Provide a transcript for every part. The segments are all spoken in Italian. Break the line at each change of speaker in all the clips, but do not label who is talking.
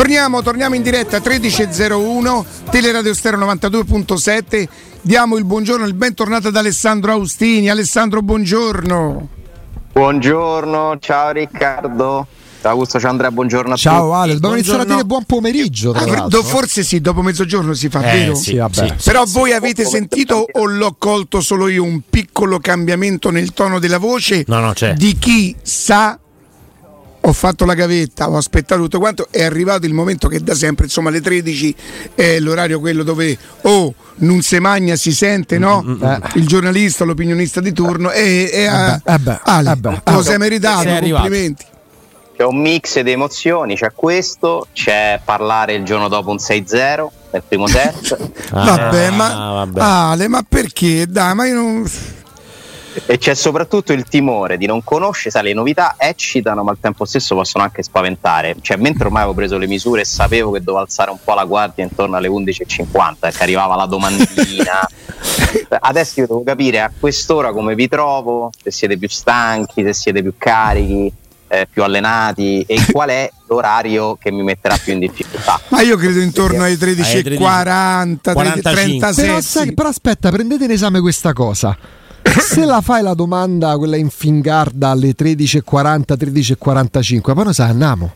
Torniamo, torniamo in diretta 13.01, Teleradio Stereo 92.7. Diamo il buongiorno e il bentornato ad Alessandro Austini. Alessandro, buongiorno.
Buongiorno, ciao Riccardo. Ciao Augusto, ciao Andrea, buongiorno a
Ciao
tutti.
Ale, dobbiamo iniziare a dire buon pomeriggio. tra
Ah, forse sì, dopo mezzogiorno si fa,
Eh,
vero?
sì,
vabbè.
sì.
Però voi avete sentito o l'ho colto solo io un piccolo cambiamento nel tono della voce
No, no, c'è.
di chi sa ho fatto la gavetta, ho aspettato tutto quanto, è arrivato il momento che da sempre, insomma, alle 13 è l'orario quello dove o non se magna, si sente, no?
Eh.
Il giornalista, l'opinionista di turno e, e a- Ale, lo sei meritato,
sei
complimenti.
C'è un mix di emozioni, c'è questo, c'è parlare il giorno dopo un 6-0 nel primo set
vabbè,
Ah,
ma
vabbè.
Ale, ma perché? Dai, ma io non
e c'è soprattutto il timore di non conoscere, sai, le novità eccitano ma al tempo stesso possono anche spaventare. Cioè, mentre ormai avevo preso le misure e sapevo che dovevo alzare un po' la guardia intorno alle 11.50 che arrivava la domandina. Adesso io devo capire a quest'ora come vi trovo, se siete più stanchi, se siete più carichi, eh, più allenati e qual è l'orario che mi metterà più in difficoltà.
Ma io credo intorno ai
Ai
13.40,
45.
36.
Però, sai- però aspetta, prendete in esame questa cosa. Se la fai la domanda, quella in fingarda alle 13.40, 13.45, poi noi sa andiamo.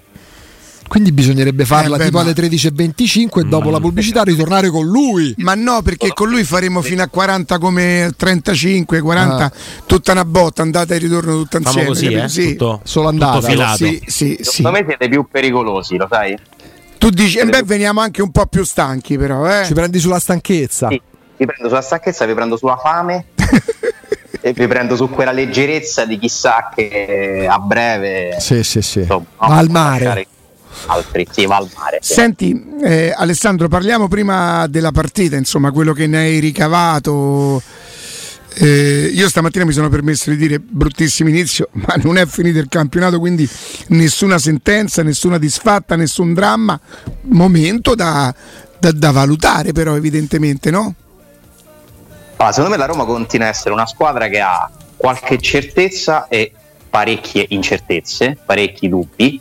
Quindi bisognerebbe farla
Eh beh,
tipo
ma-
alle 13.25 e dopo la pubblicità ritornare con lui.
Ma no, perché con lui faremo fino a 40 come 35, 40,
Ah.
tutta una botta, andata e ritorno tutta
Famo
insieme.
così,
capito?
eh?
Sì.
Tutto,
Solo
tutto
andata.
filato.
Sì, sì, sì.
Secondo me siete più pericolosi, lo sai?
Tu dici, e beh, veniamo anche un po' più stanchi, però, eh?
Ci prendi sulla stanchezza.
Sì, vi prendo sulla stanchezza, vi prendo sulla fame e vi prendo su quella leggerezza di chissà che a breve
Sì, sì, sì.
insomma, no,
al mare.
altri, sì, va al mare. sì.
Senti, eh, Alessandro, parliamo prima della partita, insomma, quello che ne hai ricavato. Eh, io stamattina mi sono permesso di dire bruttissimo inizio, ma non è finito il campionato, quindi nessuna sentenza, nessuna disfatta, nessun dramma. Momento da, da- da valutare, però, evidentemente, no?
Allora, secondo me la Roma continua a essere una squadra che ha qualche certezza e parecchie incertezze, parecchi dubbi.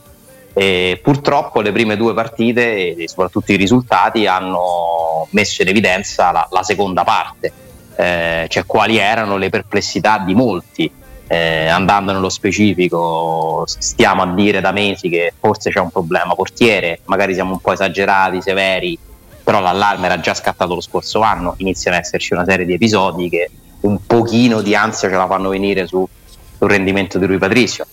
E purtroppo le prime due partite e soprattutto i risultati hanno messo in evidenza la, la seconda parte, eh, cioè quali erano le perplessità di molti. Eh, andando nello specifico, stiamo a dire da mesi che forse c'è un problema portiere, magari siamo un po' esagerati, severi, però l'allarme era già scattato lo scorso anno, iniziano ad esserci una serie di episodi che un pochino di ansia ce la fanno venire su- sul rendimento di Rui Patricio.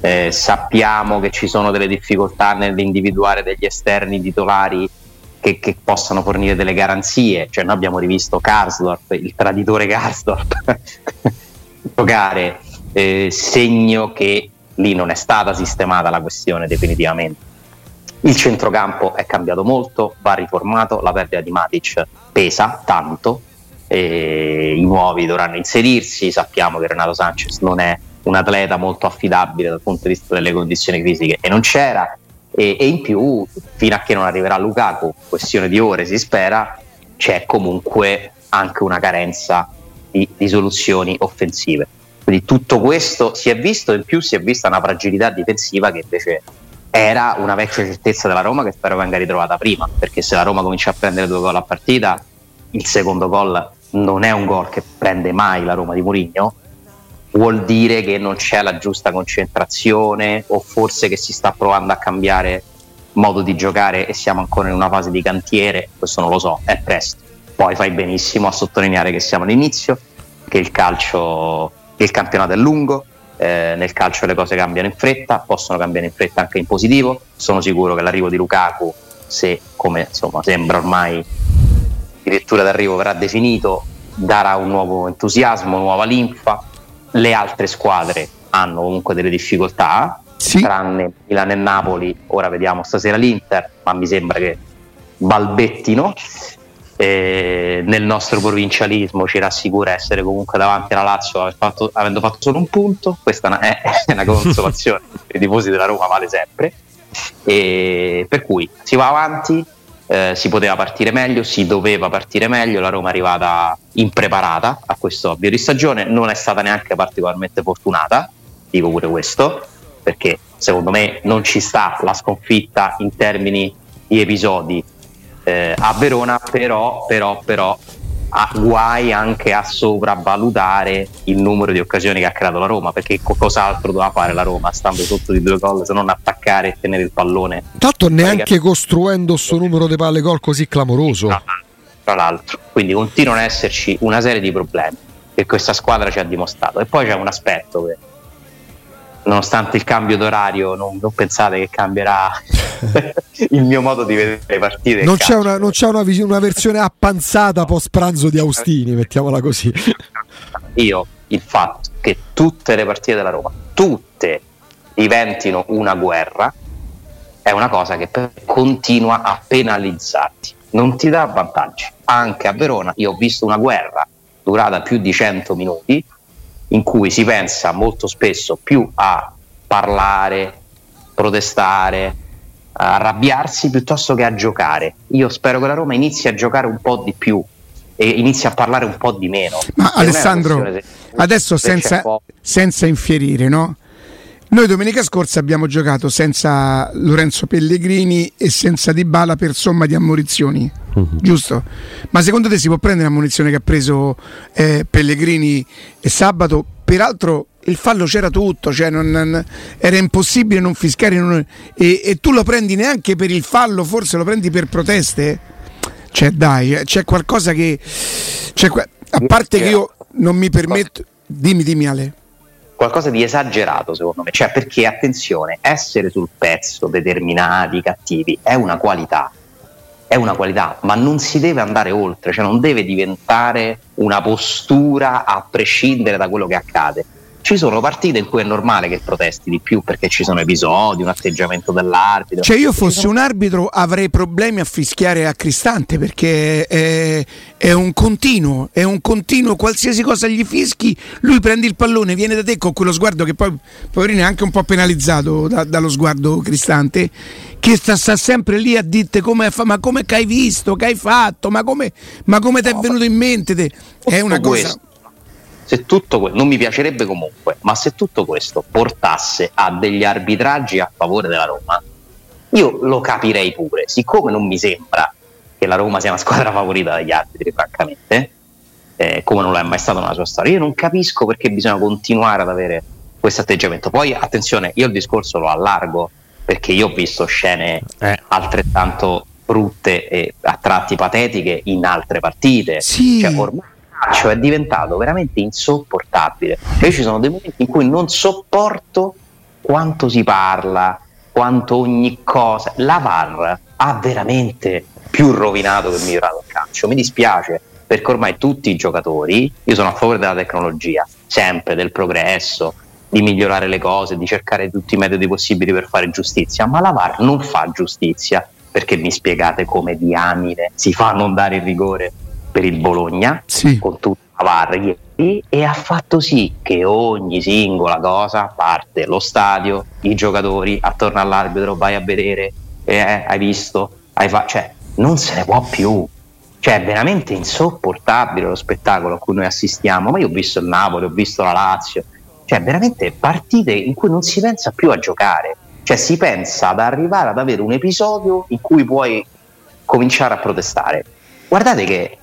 Eh, sappiamo che ci sono delle difficoltà nell'individuare degli esterni titolari che, che possano fornire delle garanzie, cioè noi abbiamo rivisto Karsdorp, il traditore Karsdorp, giocare, eh, segno che lì non è stata sistemata la questione definitivamente. Il centrocampo è cambiato molto, va riformato, la perdita di Matic pesa tanto, i nuovi dovranno inserirsi, sappiamo che Renato Sanchez non è un atleta molto affidabile dal punto di vista delle condizioni fisiche e non c'era e, e in più fino a che non arriverà Lukaku, questione di ore si spera, c'è comunque anche una carenza di, di soluzioni offensive. Quindi tutto questo si è visto, in più si è vista una fragilità difensiva che invece era una vecchia certezza della Roma che spero venga ritrovata prima, perché se la Roma comincia a prendere due gol a partita, il secondo gol non è un gol che prende mai la Roma di Mourinho, vuol dire che non c'è la giusta concentrazione o forse che si sta provando a cambiare modo di giocare e siamo ancora in una fase di cantiere, questo non lo so, è presto. Poi fai benissimo a sottolineare che siamo all'inizio, che il calcio, che il campionato è lungo, eh, nel calcio le cose cambiano in fretta, possono cambiare in fretta anche in positivo. Sono sicuro che l'arrivo di Lukaku, se come insomma sembra ormai addirittura d'arrivo verrà definito, darà un nuovo entusiasmo, nuova linfa. Le altre squadre hanno comunque delle difficoltà,
Sì.
tranne Milan e Napoli. Ora vediamo stasera l'Inter, ma mi sembra che balbettino. E nel nostro provincialismo ci rassicura essere comunque davanti alla Lazio aver fatto- avendo fatto solo un punto. Questa è una, è una consolazione per i tifosi della Roma, vale sempre. E per cui si va avanti, eh, si poteva partire meglio, si doveva partire meglio, la Roma è arrivata impreparata a questo avvio di stagione, non è stata neanche particolarmente fortunata, dico pure questo, perché secondo me non ci sta la sconfitta in termini gli episodi eh, a Verona, però, però, però ha guai anche a sopravvalutare il numero di occasioni che ha creato la Roma, perché cos'altro doveva fare la Roma stando sotto di due gol se non attaccare e tenere il pallone.
Tanto neanche costruendo questo numero di palle gol così clamoroso.
Tra, tra l'altro, quindi continuano ad esserci una serie di problemi che questa squadra ci ha dimostrato. E poi c'è un aspetto che nonostante il cambio d'orario, non, non pensate che cambierà il mio modo di vedere le partite.
Non c'è, una, non c'è una, una, versione appanzata post pranzo di Austini, mettiamola così.
Io il fatto che tutte le partite della Roma, tutte diventino una guerra, è una cosa che continua a penalizzarti, non ti dà vantaggi. Anche a Verona io ho visto una guerra durata più di 100 minuti in cui si pensa molto spesso più a parlare, protestare, a arrabbiarsi piuttosto che a giocare. Io spero che la Roma inizi a giocare un po' di più e inizi a parlare un po' di meno.
Ma Alessandro, se, adesso senza, senza infierire, no? Noi domenica scorsa abbiamo giocato senza Lorenzo Pellegrini e senza Dybala per somma di ammonizioni, uh-huh. giusto? Ma secondo te si può prendere l'ammonizione che ha preso eh, Pellegrini e sabato? Peraltro il fallo c'era tutto, cioè non, non, era impossibile non fischiare non, e, e, tu lo prendi neanche per il fallo, forse lo prendi per proteste? Cioè dai, eh, c'è qualcosa che... C'è, a parte che io non mi permetto... Dimmi, dimmi Ale
qualcosa di esagerato secondo me, cioè perché attenzione, essere sul pezzo determinati, cattivi, è una qualità, è una qualità, ma non si deve andare oltre, cioè non deve diventare una postura a prescindere da quello che accade ci sono partite in cui è normale che protesti di più perché ci sono episodi, un atteggiamento dell'arbitro.
Cioè io fossi un arbitro avrei problemi a fischiare a Cristante perché è, è, un continuo, è un continuo, qualsiasi cosa gli fischi, lui prende il pallone, viene da te con quello sguardo che poi poverino è anche un po' penalizzato da, dallo sguardo Cristante, che sta, sta, sempre lì a dirti come ma come hai visto, che hai fatto, ma come, ma come ti è venuto in mente? Te? È una cosa... Questo
se tutto que- non mi piacerebbe comunque, ma se tutto questo portasse a degli arbitraggi a favore della Roma, io lo capirei pure, siccome non mi sembra che la Roma sia una squadra favorita dagli arbitri, francamente, eh, come non lo è mai stato nella sua storia, io non capisco perché bisogna continuare ad avere questo atteggiamento. Poi attenzione, io il discorso lo allargo perché io ho visto scene eh. altrettanto brutte e a tratti patetiche in altre partite.
Sì.
Cioè, ormai calcio è diventato veramente insopportabile. Cioè, ci sono dei momenti in cui non sopporto quanto si parla, quanto ogni cosa. La VAR ha veramente più rovinato che migliorato il calcio. Mi dispiace perché ormai tutti i giocatori, io sono a favore della tecnologia, sempre del progresso, di migliorare le cose, di cercare tutti i metodi possibili per fare giustizia, ma la VAR non fa giustizia perché mi spiegate come diamine si fa a non dare il rigore per il Bologna
sì.
con tutta la VAR e ha fatto sì che ogni singola cosa parte lo stadio, i giocatori attorno all'arbitro vai a vedere eh, hai visto hai fa- cioè non se ne può più. Cioè è veramente insopportabile lo spettacolo a cui noi assistiamo. Ma io ho visto il Napoli, ho visto la Lazio. Cioè veramente partite in cui non si pensa più a giocare. Cioè si pensa ad arrivare ad avere un episodio in cui puoi cominciare a protestare. Guardate che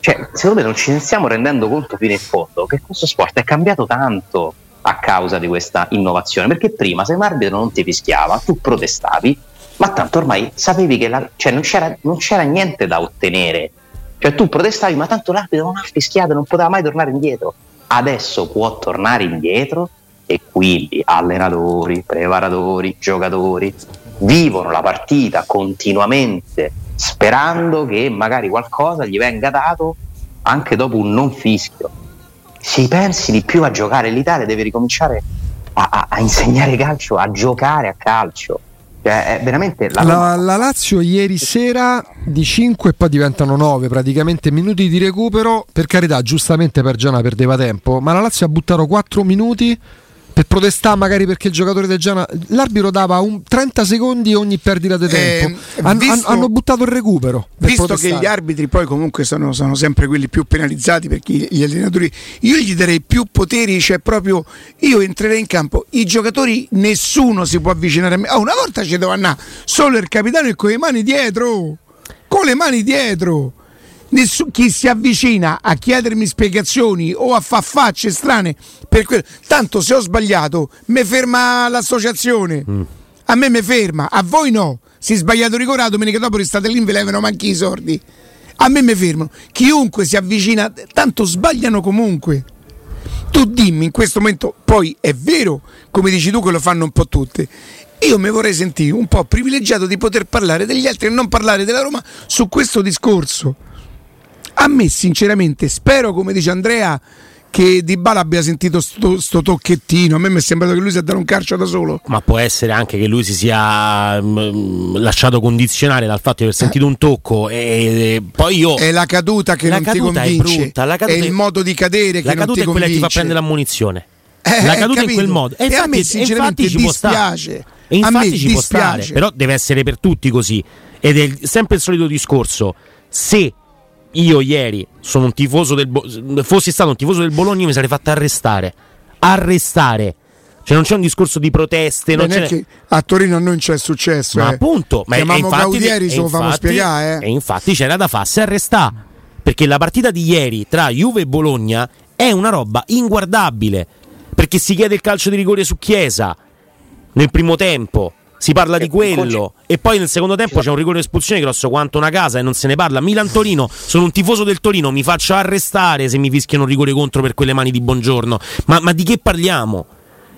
cioè, secondo me non ci stiamo rendendo conto fino in fondo che questo sport è cambiato tanto a causa di questa innovazione. Perché prima, se un arbitro non ti fischiava, tu protestavi, ma tanto ormai sapevi che la, cioè non, c'era, non, c'era, niente da ottenere. Cioè, tu protestavi, ma tanto l'arbitro non ha fischiato, non poteva mai tornare indietro. Adesso può tornare indietro e quindi allenatori, preparatori, giocatori vivono la partita continuamente sperando che magari qualcosa gli venga dato anche dopo un non fischio. Si pensi di più a giocare, l'Italia deve ricominciare a, a, a insegnare calcio, a giocare a calcio. Cioè, veramente
la... La, la, Lazio ieri sera di 5 e poi diventano 9 praticamente minuti di recupero. Per carità, giustamente per Giona perdeva tempo, ma la Lazio ha buttato 4 minuti per protestare magari perché il giocatore del Genoa l'arbitro dava un 30 secondi ogni perdita di tempo. Eh, Han, visto, hanno buttato il recupero
visto protestare. che gli arbitri poi comunque sono, sono, sempre quelli più penalizzati perché gli allenatori io gli darei più poteri cioè proprio io entrerei in campo i giocatori nessuno si può avvicinare a me. Oh, una volta ci doveva andare solo il capitano e con le mani dietro con le mani dietro Nessun, chi si avvicina a chiedermi spiegazioni o a far facce strane per quello. Tanto se ho sbagliato, mi ferma l'associazione. Mm. A me mi ferma, a voi no. Si è sbagliato rigore, domenica dopo restate lì, ve levano manchi i sordi. A me mi fermano. Chiunque si avvicina, tanto sbagliano comunque. Tu dimmi in questo momento, poi è vero, come dici tu, che lo fanno un po' tutte. Io mi vorrei sentire un po' privilegiato di poter parlare degli altri e non parlare della Roma su questo discorso. A me, sinceramente, spero, come dice Andrea, che Di Bala abbia sentito sto, sto, tocchettino. A me mi è sembrato che lui si è dato un calcio da solo.
Ma può essere anche che lui si sia mh, mm, lasciato condizionare dal fatto di aver sentito un tocco. E, e poi io.
È la caduta che
la
non ti convince. È, brutta, la caduta è il modo di cadere che
la caduta
è
quella
che
ti fa prendere l'ammonizione. Eh, la caduta in quel modo.
E, infatti, e a me sinceramente infatti dispiace.
E infatti ci dispiace. può stare. Però deve essere per tutti così. Ed è sempre il solito discorso. Se io ieri sono un tifoso del Bo- fossi stato un tifoso del Bologna mi sarei fatto arrestare. Arrestare. Cioè non c'è un discorso di proteste. Non c'è...
a Torino non c'è successo.
Ma
eh.
appunto, ma
Chiamamo infatti, Gaudieri, se lo fanno spiegare.
Eh. E infatti c'era da farsi arrestare. Perché la partita di ieri tra Juve e Bologna è una roba inguardabile. Perché si chiede il calcio di rigore su Chiesa nel primo tempo si parla di quello e poi nel secondo tempo c'è un rigore di espulsione grosso quanto una casa e non se ne parla. Milan-Torino, sono un tifoso del Torino, mi faccio arrestare se mi fischiano un rigore contro per quelle mani di buongiorno. Ma, ma di che parliamo?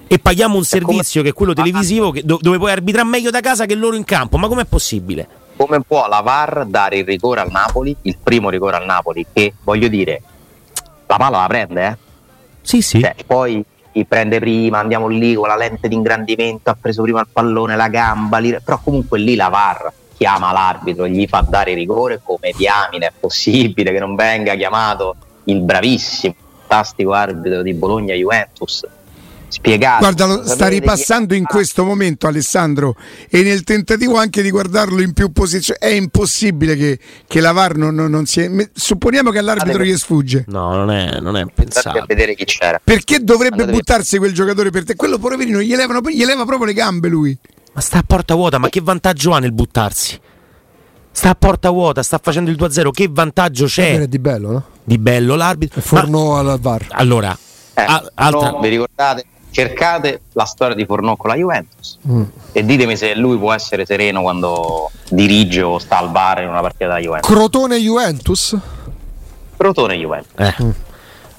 E paghiamo un servizio che è quello televisivo che, dove puoi arbitrare meglio da casa che loro in campo. Ma com'è possibile?
Come può la VAR dare il rigore al Napoli, il primo rigore al Napoli, che voglio dire, la palla la prende, eh?
Sì, sì.
Cioè, poi chi prende prima, andiamo lì con la lente di ingrandimento, ha preso prima il pallone, la gamba, lì, però comunque lì la VAR chiama l'arbitro, gli fa dare rigore come diamine, è possibile che non venga chiamato il bravissimo, fantastico arbitro di Bologna Juventus spiegato.
Guarda, lo sta ripassando in questo momento Alessandro e nel tentativo anche di guardarlo in più posizioni è impossibile che, che la VAR non, non, non si è... Supponiamo che all'arbitro gli sfugge.
No, non è, non è
a vedere chi c'era.
Perché dovrebbe Andate buttarsi quel giocatore per te? Quello poverino gli, levano, gli leva proprio le gambe lui.
Ma sta a porta vuota, ma che vantaggio ha nel buttarsi? Sta a porta vuota, sta facendo il 2-0, che vantaggio c'è?
È di bello, no?
Di bello l'arbitro.
Fornò al VAR.
Allora,
eh, a, altra... no, vi ricordate? Cercate la storia di Fornò con la Juventus mm. e ditemi se lui può essere sereno quando dirige o sta al bar in una partita da Juventus.
Crotone Juventus?
Crotone Juventus.
Eh. Mm.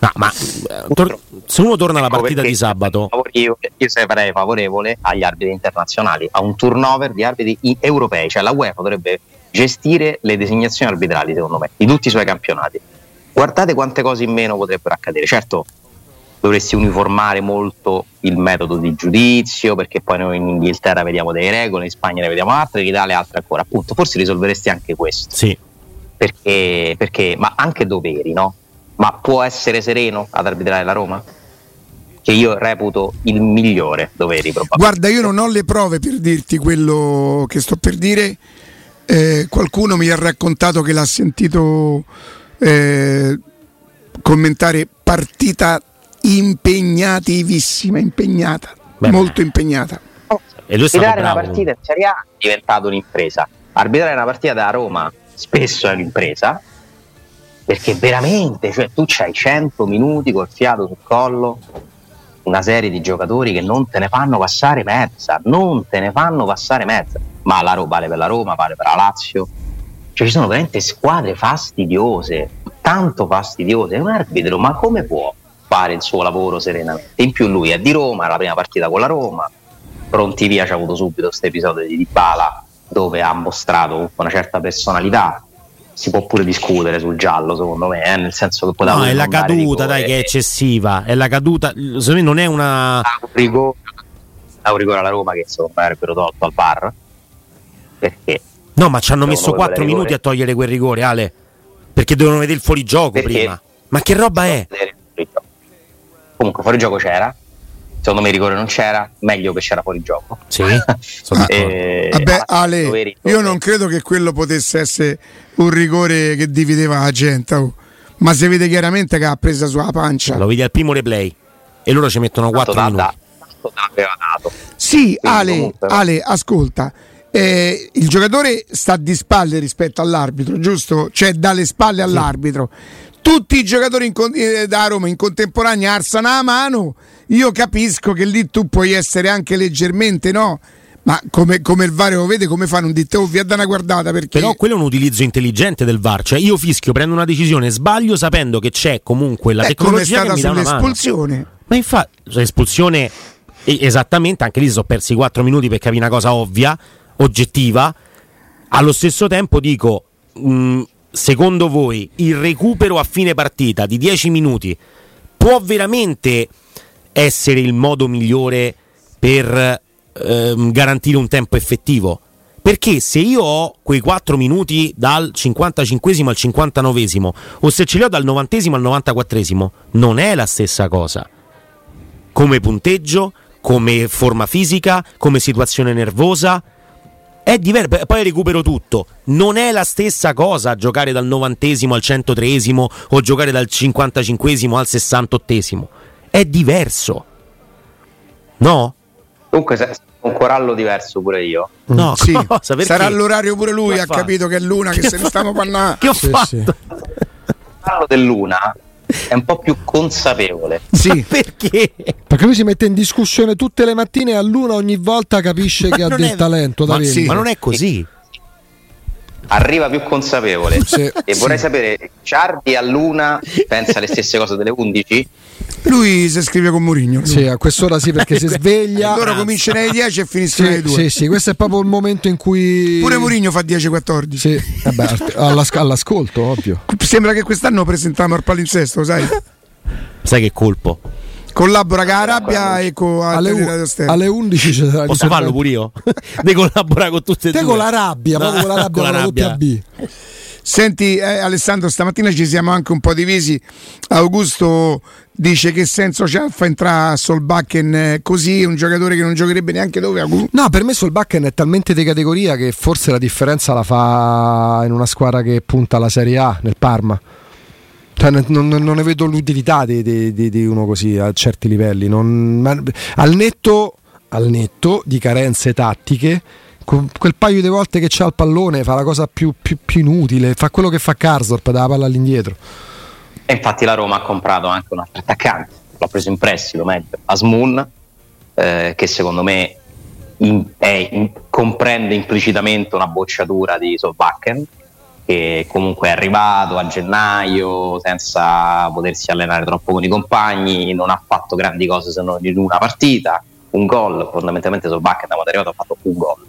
No, ma eh, tor- se uno torna alla ecco partita di sabato,
io, io sarei favorevole agli arbitri internazionali, a un turnover di arbitri europei, cioè la UEFA dovrebbe gestire le designazioni arbitrali, secondo me, di tutti i suoi campionati. Guardate quante cose in meno potrebbero accadere. Certo, dovresti uniformare molto il metodo di giudizio, perché poi noi in Inghilterra vediamo delle regole, in Spagna ne vediamo altre, in Italia altre ancora. Appunto, forse risolveresti anche questo.
Sì.
Perché, perché, ma anche doveri, no? Ma può essere sereno ad arbitrare la Roma? Che io reputo il migliore doveri, probabilmente.
Guarda, io non ho le prove per dirti quello che sto per dire. Eh, qualcuno mi ha raccontato che l'ha sentito eh, commentare partita impegnativissima, impegnata, Beh. molto impegnata.
E lui Arbitrare una partita in Serie A è diventato un'impresa. Arbitrare una partita da Roma spesso è un'impresa perché veramente, cioè tu c'hai 100 minuti col fiato sul collo, una serie di giocatori che non te ne fanno passare mezza, non te ne fanno passare mezza. Ma la Roma vale per la Roma, vale per la Lazio. Cioè ci sono veramente squadre fastidiose, tanto fastidiose. È un arbitro, ma come può? Fare il suo lavoro serenamente. In più lui è di Roma, la prima partita con la Roma, pronti via c'è avuto subito questo episodio di Dybala dove ha mostrato una certa personalità. Si può pure discutere sul giallo, secondo me, eh? nel senso che poteva.
No, è la caduta, dai, che è eccessiva. È la caduta, secondo me non è una.
Ha un rigore, ha un rigore alla Roma che secondo me avrebbero tolto al bar. Perché?
No, ma ci hanno messo 4 minuti a togliere quel rigore, Ale. Perché dovevano vedere il fuorigioco perché? prima. Ma che roba è?
Comunque fuori gioco c'era. secondo me il rigore non c'era, meglio che c'era fuori gioco.
Sì,
ah, eh, vabbè Ale, io non credo che quello potesse essere un rigore che divideva la gente, oh. ma si vede chiaramente che ha presa sulla pancia.
Lo vedi al primo replay e loro ci mettono 4 da, minuti.
Sì, Ale, comunque, Ale, ascolta. Eh, il giocatore sta di spalle rispetto all'arbitro, giusto? Cioè dalle spalle all'arbitro. Tutti i giocatori in, eh, da Roma in contemporanea alzano la mano. Io capisco che lì tu puoi essere anche leggermente, no? Ma come, come, il VAR lo vede, come fanno un dito? Oh, vi dà una guardata perché.
Però quello è un utilizzo intelligente del VAR. Cioè, io fischio, prendo una decisione, sbaglio sapendo che c'è comunque la Beh, tecnologia.
Come è stata sull'espulsione.
Ma infatti, l'espulsione, esattamente, anche lì sono persi 4 minuti per capire una cosa ovvia, oggettiva. Allo stesso tempo dico. Mh, secondo voi il recupero a fine partita di 10 minuti può veramente essere il modo migliore per ehm, garantire un tempo effettivo? Perché se io ho quei 4 minuti dal 55 al 59 o se ce li ho dal 90 al 94 non è la stessa cosa. Come punteggio, come forma fisica, come situazione nervosa, è diverso, poi recupero tutto. Non è la stessa cosa giocare dal novantesimo al centotreesimo o giocare dal cinquantacinquesimo al sessantottesimo. È diverso. No?
Comunque sei un corallo diverso pure io.
No, sì. sarà l'orario pure lui, ha capito che è l'una che, che se ne stiamo parlando.
Che ho sì, fatto? Sì.
Il corallo dell'una è un po' più consapevole.
Sì, perché? Perché lui si mette in discussione tutte le mattine e a luna ogni volta capisce che ha del è... talento
ma, sì, ma non è così.
Arriva più consapevole. Sì, e vorrei sapere, Ciardi a luna pensa le stesse cose delle 11?
Lui si scrive con Mourinho.
Sì, a quest'ora sì, perché si sveglia.
Allora comincia alle 10 e finisce alle 2.
Sì, sì, questo è proprio il momento in cui.
Pure Mourinho fa 10-14.
Sì, vabbè, all'as- all'ascolto, ovvio.
Sembra che quest'anno presentiamo al palinsesto, sai?
sai che colpo?
Collabora con Arabia e con
alle, u- alle 11 c'è
Posso farlo pure io? De collabora con tutte e
Te
due.
con la rabbia, no, proprio con la rabbia, con la rabbia. B.
Senti eh, Alessandro, stamattina ci siamo anche un po' divisi. Augusto dice che senso c'ha fa entrare Solbakken eh, così, un giocatore che non giocherebbe neanche dove
No, per me Solbakken è talmente di categoria che forse la differenza la fa in una squadra che punta alla Serie A, nel Parma. Cioè, non, non, ne vedo l'utilità di, di, di, uno così a certi livelli. Non, al, netto, al netto di carenze tattiche quel paio di volte che c'ha il pallone fa la cosa più, più, più inutile, fa quello che fa Karsdorp, dà la palla all'indietro.
E infatti la Roma ha comprato anche un altro attaccante, l'ha preso in prestito meglio, Asmun, eh, che secondo me in, in, comprende implicitamente una bocciatura di Solbakken, che comunque è arrivato a gennaio senza potersi allenare troppo con i compagni, non ha fatto grandi cose se non in una partita, un gol, fondamentalmente Solbakken da quando è arrivato ha fatto un gol.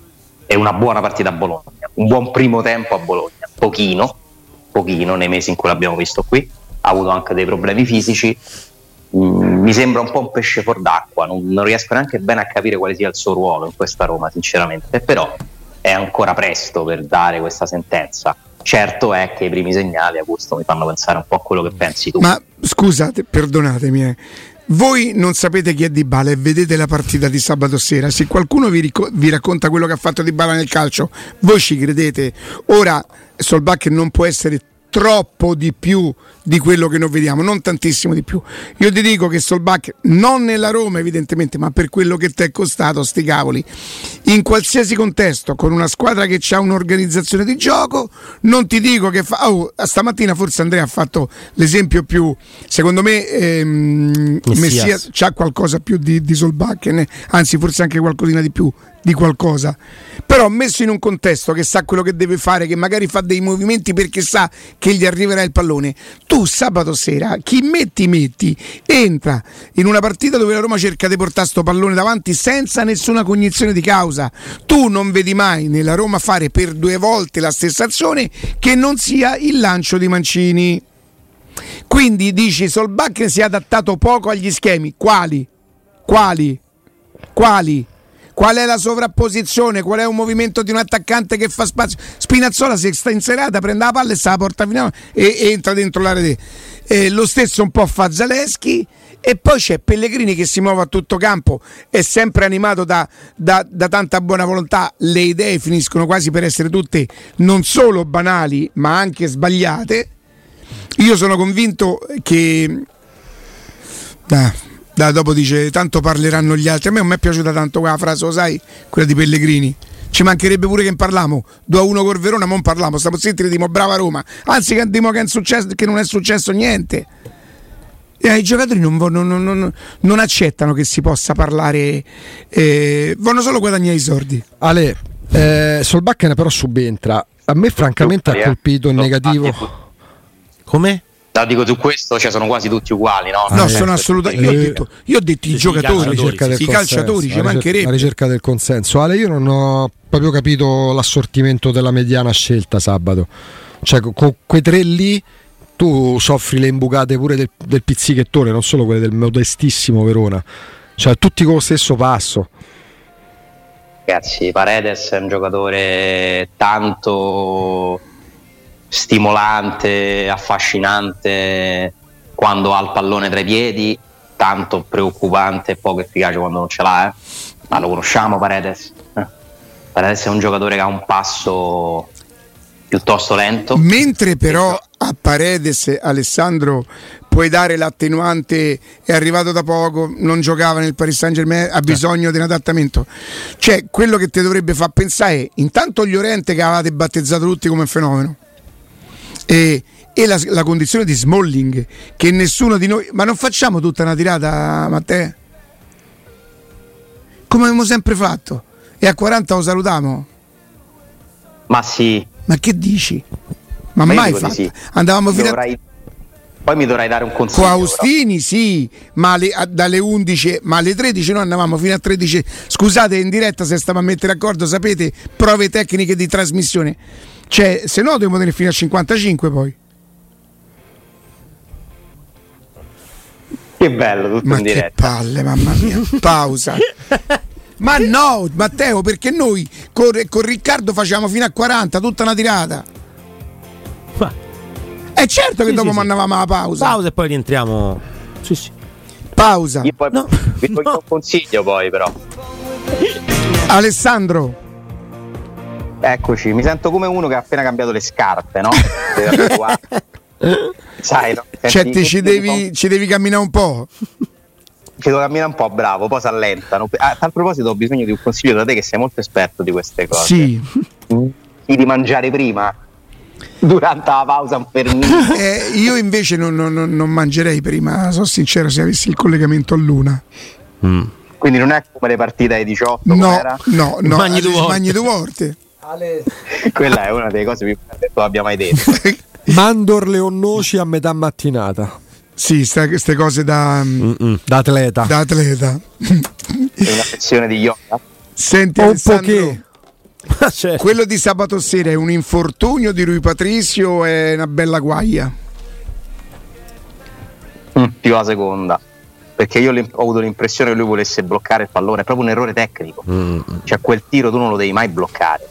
E una buona partita a Bologna, un buon primo tempo a Bologna, pochino, pochino nei mesi in cui l'abbiamo visto qui, ha avuto anche dei problemi fisici, mm, mi sembra un po' un pesce fuor d'acqua, non, non, riesco neanche bene a capire quale sia il suo ruolo in questa Roma, sinceramente, però è ancora presto per dare questa sentenza. Certo è che i primi segnali, Augusto, mi fanno pensare un po' a quello che pensi tu.
Ma scusate, perdonatemi, eh voi non sapete chi è Di Bala e vedete la partita di sabato sera. Se qualcuno vi, ric- vi racconta quello che ha fatto Di Bala nel calcio, voi ci credete. Ora Solbach non può essere troppo di più di quello che noi vediamo, non tantissimo di più. Io ti dico che Solbach, non nella Roma evidentemente, ma per quello che ti è costato, sti cavoli, in qualsiasi contesto, con una squadra che ha un'organizzazione di gioco, non ti dico che fa... Oh, stamattina forse Andrea ha fatto l'esempio più, secondo me, ehm, Messias ha qualcosa più di, di Solbach, anzi forse anche qualcosina di più di qualcosa, però messo in un contesto che sa quello che deve fare, che magari fa dei movimenti perché sa che gli arriverà il pallone, tu sabato sera chi metti metti entra in una partita dove la Roma cerca di portare sto pallone davanti senza nessuna cognizione di causa. Tu non vedi mai nella Roma fare per due volte la stessa azione che non sia il lancio di Mancini. Quindi dici Solbach si è adattato poco agli schemi. Quali? Quali? Quali? Qual è la sovrapposizione, qual è un movimento di un attaccante che fa spazio. Spinazzola se sta in serata prende la palla e sta la porta fino a e, entra dentro l'area. Eh, lo stesso un po' fa Zaleschi e poi c'è Pellegrini che si muove a tutto campo, è sempre animato da, da, da, tanta buona volontà, le idee finiscono quasi per essere tutte non solo banali ma anche sbagliate. Io sono convinto che... Da, da, dopo dice tanto parleranno gli altri. A me non mi è piaciuta tanto quella frase, lo sai, quella di Pellegrini. Ci mancherebbe pure che ne parliamo 2 a 1 col Verona, ma non parliamo, stiamo zitti e diciamo brava Roma. Anzi, che diciamo che, che non è successo niente. Eh, I giocatori non, non, non, non, accettano che si possa parlare, eh, vogliono solo guadagnare i soldi.
Ale, eh, Solbakken però subentra. A me francamente ha colpito in negativo.
Come?
No, dico su questo, cioè sono quasi tutti uguali, no?
No, sono assolutamente. Io ho detto, io ho detto i giocatori, i calciatori, ci mancherebbe.
La ricerca del consenso. Ale, io non ho proprio capito l'assortimento della mediana scelta sabato. Cioè, con quei tre lì tu soffri le imbucate pure del, del pizzichettone, non solo quelle del modestissimo Verona. Cioè, tutti con lo stesso passo.
Ragazzi, Paredes è un giocatore tanto stimolante, affascinante quando ha il pallone tra i piedi, tanto preoccupante e poco efficace quando non ce l'ha. Eh? Ma lo conosciamo Paredes? Eh? Paredes è un giocatore che ha un passo piuttosto lento.
Mentre però a Paredes Alessandro puoi dare l'attenuante è arrivato da poco, non giocava nel Paris Saint Germain, ha bisogno di un adattamento. Cioè, quello che ti dovrebbe far pensare è intanto gli Oriente che avevate battezzato tutti come fenomeno. E, e la, la, condizione di Smalling che nessuno di noi ma non facciamo tutta una tirata Matteo come abbiamo sempre fatto e a 40 lo salutiamo
ma sì
ma che dici? Ma, ma mai fatto? Sì. Andavamo fino
dovrai... a... Poi mi dovrai dare un consiglio.
Con Austini però. sì, ma le, a, dalle 11, ma alle 13 noi andavamo fino a 13. Scusate, in diretta se stavamo a mettere d'accordo, sapete, prove tecniche di trasmissione. Cioè, se no dobbiamo tenere fino a 55 poi.
Che bello, tutto
ma
in diretta.
Che palle, mamma mia. Pausa. Ma no, Matteo, perché noi con, con Riccardo facciamo fino a 40, tutta una tirata. Ma... È certo che sì, dopo sì, mandavamo alla pausa.
Pausa e poi rientriamo. Sì, sì.
Pausa.
Io poi no. vi do no. un consiglio poi però.
Alessandro.
Eccoci, mi sento come uno che ha appena cambiato le scarpe, no?
Sai, no? Senti, cioè, ci devi, ci devi camminare un po'
ci devo camminare un po' bravo, poi si allentano. A tal proposito ho bisogno di un consiglio da te che sei molto esperto di queste cose.
Sì.
Di mangiare prima durante la pausa per
eh, io invece non, non, non, mangerei prima, sono sincero, se avessi il collegamento a luna.
Mm. Quindi non è come le partite ai 18?
No, no, no, magni due volte. Volte.
Quella è una delle cose più belle che abbia mai detto.
Mandorle o noci a metà mattinata.
Sì, queste cose da,
da atleta.
Da atleta.
È una sezione di yoga.
Senti, un poche. certo. quello di sabato sera è un infortunio di Rui Patricio o è una bella guaia?
Mm, più la seconda perché io ho avuto l'impressione che lui volesse bloccare il pallone, è proprio un errore tecnico. Mm. Cioè quel tiro tu non lo devi mai bloccare.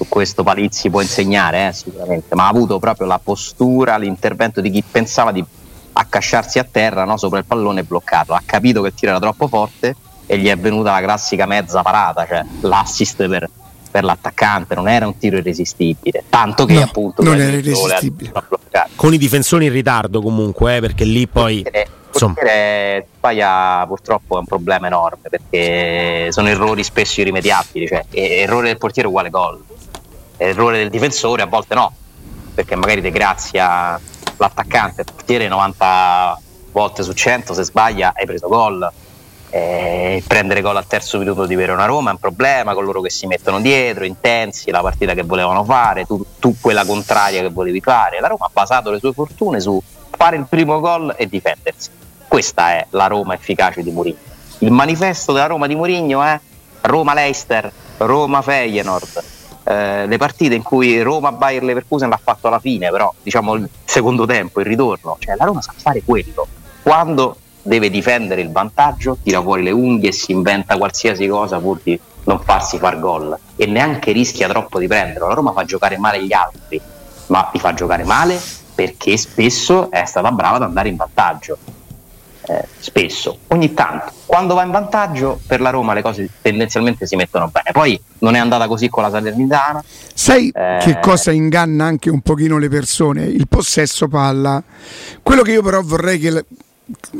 Su questo Palizzi può insegnare, eh, sicuramente, ma ha avuto proprio la postura, l'intervento di chi pensava di accasciarsi a terra no, sopra il pallone e bloccarlo. Ha capito che il tiro era troppo forte e gli è venuta la classica mezza parata, cioè l'assist per, per l'attaccante, non era un tiro irresistibile, tanto che no, appunto
non era irresistibile.
Con i difensori in ritardo comunque, eh, perché lì poi...
Portiere, Spaglia purtroppo è un problema enorme perché sono errori spesso irrimediabili, cioè errore del portiere uguale gol, errore del difensore a volte no, perché magari De Grazia l'attaccante, il portiere 90 volte su 100 se sbaglia hai preso gol. Eh, prendere gol al terzo minuto di Verona Roma è un problema con loro che si mettono dietro, intensi, la partita che volevano fare, tu, tu quella contraria che volevi fare. La Roma ha basato le sue fortune su fare il primo gol e difendersi. Questa è la Roma efficace di Mourinho. Il manifesto della Roma di Mourinho è Roma-Leicester, Roma-Feyenoord, eh, le partite in cui Roma-Bayer Leverkusen l'ha fatto alla fine, però diciamo il secondo tempo, il ritorno, cioè la Roma sa fare quello. Quando deve difendere il vantaggio, tira fuori le unghie e si inventa qualsiasi cosa pur di non farsi far gol e neanche rischia troppo di prenderlo. La Roma fa giocare male gli altri, ma li fa giocare male perché spesso è stata brava ad andare in vantaggio. Eh, spesso, ogni tanto, quando va in vantaggio per la Roma le cose tendenzialmente si mettono bene. Poi non è andata così con la Salernitana.
Sai eh... che cosa inganna anche un pochino le persone? Il possesso palla. Quello che io però vorrei che,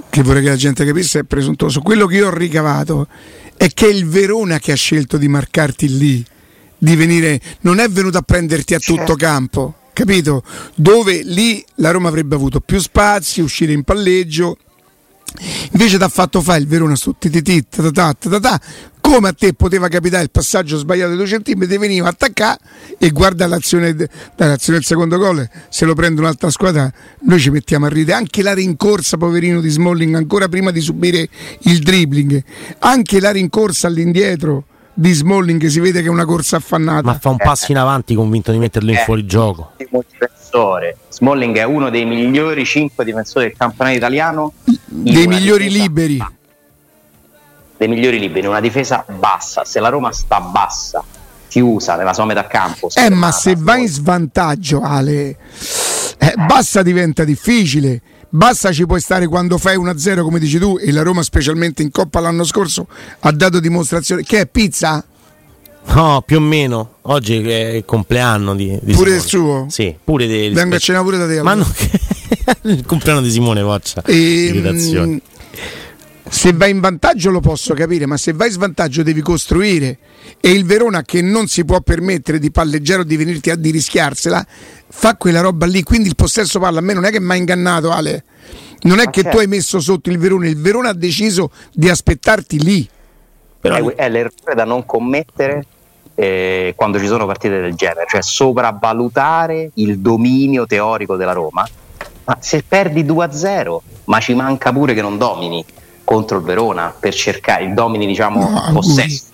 che vorrei che la gente capisse è presuntuoso. Quello che io ho ricavato è che è il Verona che ha scelto di marcarti lì, di venire, non è venuto a prenderti a tutto certo. campo, capito? Dove lì la Roma avrebbe avuto più spazi, uscire in palleggio. Invece ti ha fatto fare il Verona su come a te poteva capitare il passaggio sbagliato di due centimetri, veniva a attaccare e guarda l'azione, l'azione del secondo gol, se lo prende un'altra squadra noi ci mettiamo a ridere, anche la rincorsa poverino di Smalling ancora prima di subire il dribbling, anche la rincorsa all'indietro di Smalling si vede che è una corsa affannata.
Ma fa un passo in avanti convinto di metterlo in eh, fuorigioco.
Difensore. Smalling è uno dei migliori 5 difensori del campionato italiano.
Dei migliori liberi. Bassa
dei migliori liberi, una difesa bassa. Se la Roma sta bassa, chiusa nella sua metà campo,
eh, ma se va in svantaggio, Ale, eh, bassa diventa difficile. Bassa ci puoi stare quando fai 1-0 come dici tu e la Roma specialmente in Coppa l'anno scorso ha dato dimostrazione che è pizza?
No, più o meno. Oggi è il compleanno di, di
Pure del suo?
Sì, pure del
Vengo a cena pure da te.
Ma no, il compleanno di Simone Voccia. Ehm,
se vai in vantaggio lo posso capire, ma se vai in svantaggio devi costruire. E il Verona che non si può permettere di palleggiare o di venirti a di rischiarsela, fa quella roba lì. Quindi il possesso palla a me non è che mi ha ingannato, Ale. Non è ma che certo. tu hai messo sotto il Verona, il Verona ha deciso di aspettarti lì.
Però è l'errore da non commettere eh, quando ci sono partite del genere, cioè sopravvalutare il dominio teorico della Roma. Ma se perdi 2-0, ma ci manca pure che non domini contro il Verona per cercare il domini diciamo no, possesso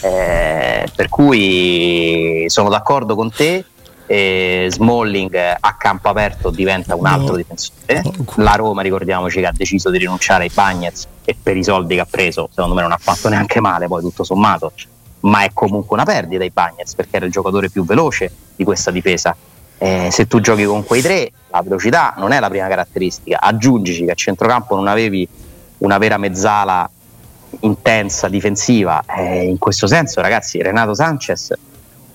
eh, per cui sono d'accordo con te eh, Smalling a campo aperto diventa un altro no. difensore la Roma ricordiamoci che ha deciso di rinunciare ai Bagnets e per i soldi che ha preso secondo me non ha fatto neanche male poi tutto sommato ma è comunque una perdita ai Bagnets perché era il giocatore più veloce di questa difesa. Eh, se tu giochi con quei tre la velocità non è la prima caratteristica. Aggiungici che a centrocampo non avevi una vera mezzala intensa difensiva. Eh, in questo senso, ragazzi, Renato Sanchez,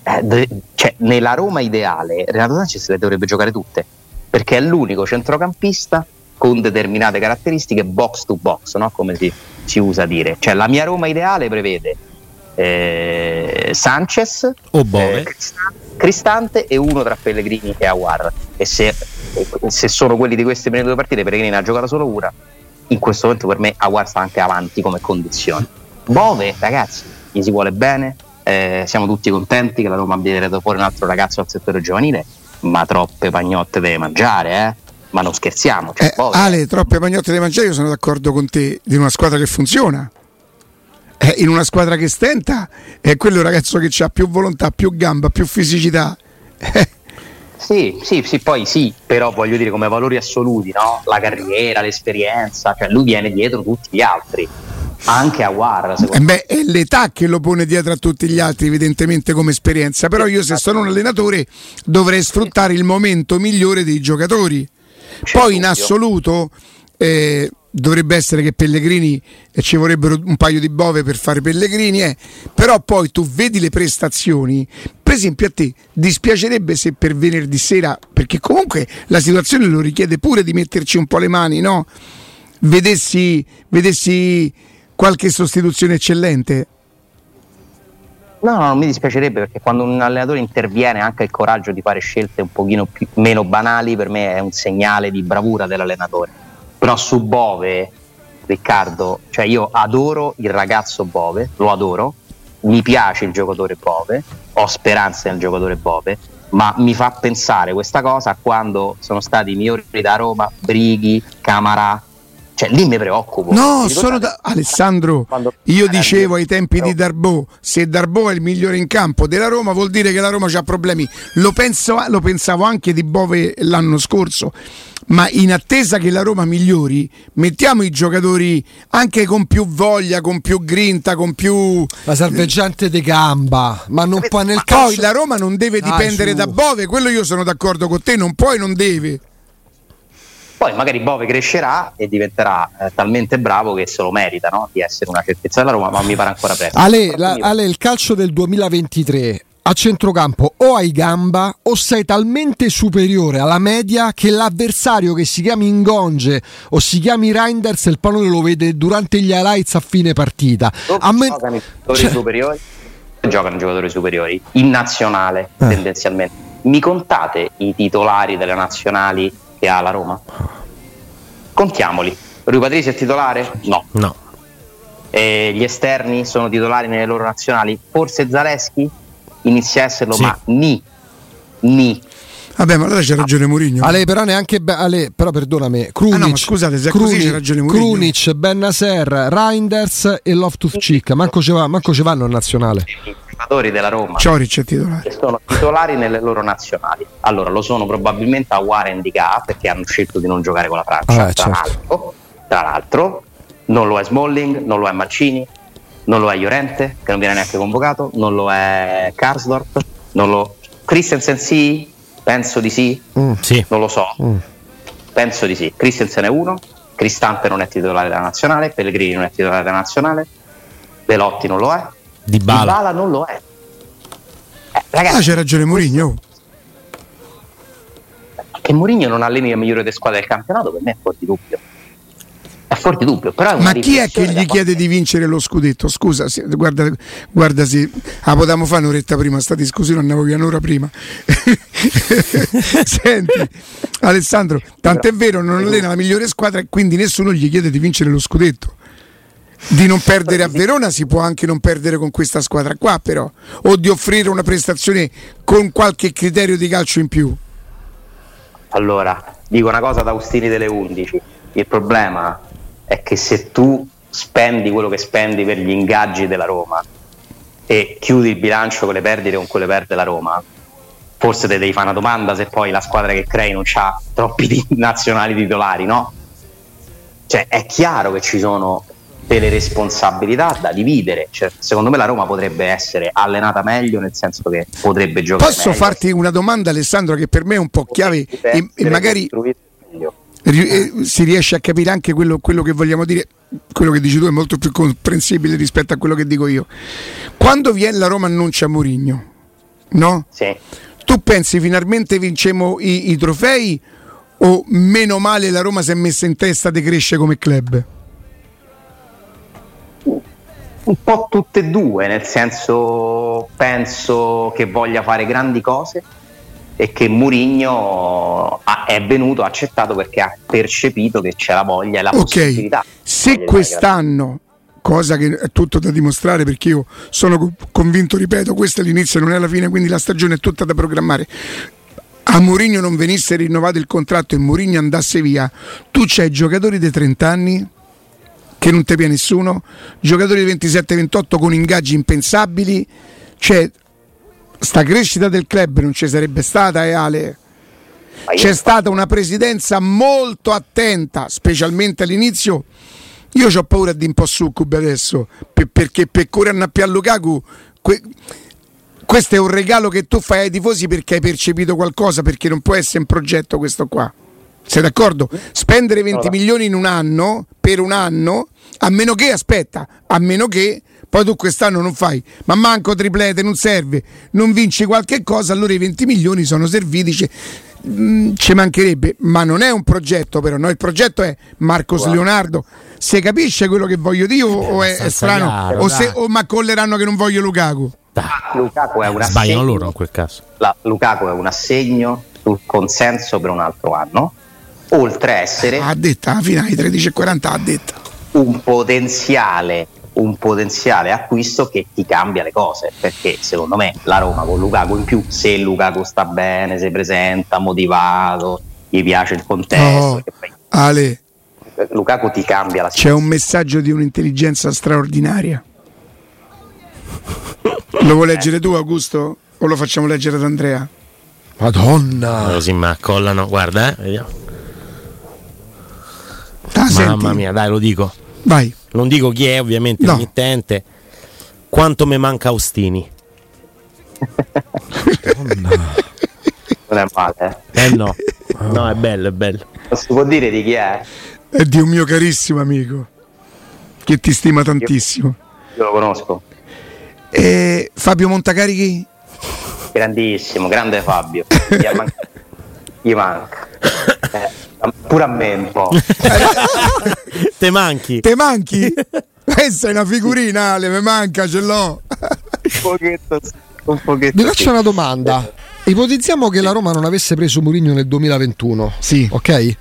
eh, de- cioè, nella Roma ideale, Renato Sanchez le dovrebbe giocare tutte perché è l'unico centrocampista con determinate caratteristiche box to box, no? come si, si, usa dire. Cioè, la mia Roma ideale prevede eh, Sanchez,
o Bove. Eh,
Cristante e uno tra Pellegrini e Aguar. E se, se sono quelli di queste prime due partite, Pellegrini ha giocato solo una in questo momento per me Aguar sta anche avanti come condizione. Bove, ragazzi, gli si vuole bene, eh, siamo tutti contenti che la Roma abbia tirato fuori un altro ragazzo al settore giovanile, ma troppe pagnotte deve mangiare, eh? Ma non scherziamo. Cioè,
eh, Ale, troppe pagnotte deve mangiare, io sono d'accordo con te, di una squadra che funziona. Eh, in una squadra che stenta è quello ragazzo che ha più volontà, più gamba, più fisicità. Eh,
sì, sì, sì, poi sì, però voglio dire come valori assoluti, no? La carriera, l'esperienza, cioè lui viene dietro tutti gli altri. Anche a War,
eh beh, è l'età che lo pone dietro a tutti gli altri, evidentemente come esperienza. Però io, se sono un allenatore, dovrei sfruttare il momento migliore dei giocatori. Poi in assoluto eh, dovrebbe essere che Pellegrini e ci vorrebbero un paio di bove per fare Pellegrini, eh. però poi tu vedi le prestazioni, per esempio a te dispiacerebbe se per venerdì sera, perché comunque la situazione lo richiede pure di metterci un po' le mani, no? Vedessi, vedessi qualche sostituzione eccellente.
No, no, mi dispiacerebbe perché quando un allenatore interviene anche il coraggio di fare scelte un pochino più, meno banali per me è un segnale di bravura dell'allenatore però su Bove, Riccardo, cioè io adoro il ragazzo Bove, lo adoro, mi piace il giocatore Bove, ho speranze nel giocatore Bove, ma mi fa pensare questa cosa a quando sono stati i migliori da Roma, Brighi, Camarà, cioè lì mi preoccupo.
No, sono da... Alessandro, io dicevo ai tempi di Darbo, se Darbo è il migliore in campo della Roma vuol dire che la Roma ha problemi. Lo, penso, lo pensavo anche di Bove l'anno scorso, ma in attesa che la Roma migliori, mettiamo i giocatori anche con più voglia, con più grinta, con più...
La salveggiante di gamba, ma non può nel calcio...
poi la Roma non deve dipendere
su.
da Bove, quello io sono d'accordo con te, non puoi, non deve.
Poi magari Bove crescerà e diventerà eh, talmente bravo che se lo merita no? di essere una certezza della Roma, ma mi pare ancora presto.
Ale, la- Ale, il calcio del 2023 a centrocampo o hai gamba o sei talmente superiore alla media che l'avversario che si chiami Ingonge o si chiami Reinders il pallone lo vede durante gli highlights a fine partita.
Dove
A me-
giocano i giocatori
cioè-
superiori? Giocano i giocatori superiori in nazionale
Eh.
tendenzialmente. Mi contate i titolari delle nazionali che ha la Roma? Contiamoli. Rui Patrizi è titolare? No.
No.
E gli esterni sono titolari nelle loro nazionali? Forse Zaleschi inizia a esserlo,
Sì.
ma ni. Ni.
Vabbè, ma allora c'ha ragione Mourinho.
Ale, però neanche be- Ale, però perdonami, Krunic,
Ah, no, scusate, se è così c'è ragione Mourinho.
Krunic, Bennaser, Reinders e Loftus Cheek, manco ce, va- manco ce vanno in nazionale.
I giocatori della Roma
Cioric è titolare.
che sono titolari nelle loro nazionali. Allora lo sono probabilmente a Warren di Ga perché hanno scelto di non giocare con la Francia.
Ah,
tra,
certo.
l'altro, tra l'altro, non lo è Smalling, non lo è Mancini, non lo è Llorente, che non viene neanche convocato, non lo è Karsdorp, non lo. Christensen sì? Penso di sì,
Sì.
non lo so.
Mm.
Penso di sì. Christensen è uno, Cristante non è titolare della nazionale, Pellegrini non è titolare della nazionale, Velotti non lo è,
Di Bala.
Dybala non lo è. Eh,
Ah,
ragazzi,
c'è ragione Mourinho.
che Mourinho non alleni la migliore delle squadre del campionato per me è fuori di dubbio è di dubbio
Ma chi è che gli chiede di vincere lo scudetto? Scusa, guarda, guarda se ah, potevamo fare un'oretta prima, sta discussione andavo via un'ora prima. Senti, Alessandro, tant'è vero, non allena la migliore squadra e quindi nessuno gli chiede di vincere lo scudetto. Di non perdere a Verona si può anche non perdere con questa squadra qua, però, o di offrire una prestazione con qualche criterio di calcio in più.
allora dico una cosa da Austini delle 11 il problema è che se tu spendi quello che spendi per gli ingaggi della Roma e chiudi il bilancio con le perdite con quelle perde la Roma forse te devi fare una domanda se poi la squadra che crei non ha troppi nazionali titolari no? cioè è chiaro che ci sono delle responsabilità da dividere cioè, secondo me la Roma potrebbe essere allenata meglio nel senso che potrebbe giocare
Posso
meglio.
farti una domanda, Alessandro, che per me è un po' chiave e, e magari
meglio.
Eh, si riesce a capire anche quello, quello che vogliamo dire. Quello che dici tu è molto più comprensibile rispetto a quello che dico io. Quando viene la Roma annuncia Mourinho, no?
Sì.
Tu pensi finalmente vincemo i, i trofei o meno male la Roma si è messa in testa di cresce come club?
Un po' tutte e due, nel senso penso che voglia fare grandi cose e che Murigno è venuto, ha accettato perché ha percepito che c'è la voglia e la
Ok,
possibilità.
se quest'anno, cosa che è tutto da dimostrare perché io sono co- convinto, ripeto, questo è l'inizio, non è la fine, quindi la stagione è tutta da programmare. A Mourinho non venisse rinnovato il contratto e Mourinho andasse via, tu c'hai giocatori dei 30 anni che non te pia nessuno, giocatori di 27-28 con ingaggi impensabili, cioè sta crescita del club non ci sarebbe stata, eh, Ale? C'è stata una presidenza molto attenta, specialmente all'inizio. Io ho paura di un po' succube adesso, per- perché per correre a Pia Lukaku, que- questo è un regalo che tu fai ai tifosi perché hai percepito qualcosa, perché non può essere un progetto questo qua. Sei d'accordo? Spendere 20 milioni in un anno, per un anno, a meno che, aspetta, a meno che poi tu quest'anno non fai, ma manco triplete, non serve, non vinci qualche cosa, allora i 20 milioni sono serviti, ci, mm, ci mancherebbe, ma non è un progetto però, no? il progetto è Marcos
Guarda.
Leonardo, se capisce quello che voglio dire o, o è, è strano,
chiaro,
o, se, o mi accolleranno che non voglio Lukaku.
Lukaku è un
sbagliano
assegno,
loro in quel caso.
la- Lukaku è un assegno sul consenso per un altro anno, oltre a essere
Ha detto alla fine ai 13.40 ha detto.
un potenziale, un potenziale acquisto che ti cambia le cose perché secondo me la Roma con Lukaku in più se Lukaku sta bene, si presenta motivato gli piace il contesto che poi
Ale,
Lukaku ti cambia la
c'è un messaggio di un'intelligenza straordinaria. Lo vuoi leggere tu, Augusto? O lo facciamo leggere ad Andrea?
Madonna.
Così mi accollano, guarda, eh, vediamo.
Ah, senti.
Mamma mia, dai, lo dico.
Vai.
Non dico chi è, ovviamente,
No.
l'emittente. Quanto mi manca Austini?
Non è male. eh.
Eh no. No, è bello, è bello.
Non si può dire di chi è?
È di un mio carissimo amico che ti stima tantissimo.
Io lo conosco.
E Fabio Montacarichi?
Grandissimo, grande Fabio. Gli man- Gli manca. Eh, pure a me un po'.
Te manchi.
Te manchi? Questa è una figurina, Ale, mi manca, ce l'ho.
Un pochetto, un pochetto
Vi faccio una domanda. Ipotizziamo che la Roma non avesse preso Mourinho nel 2021.
Sì.
Ok?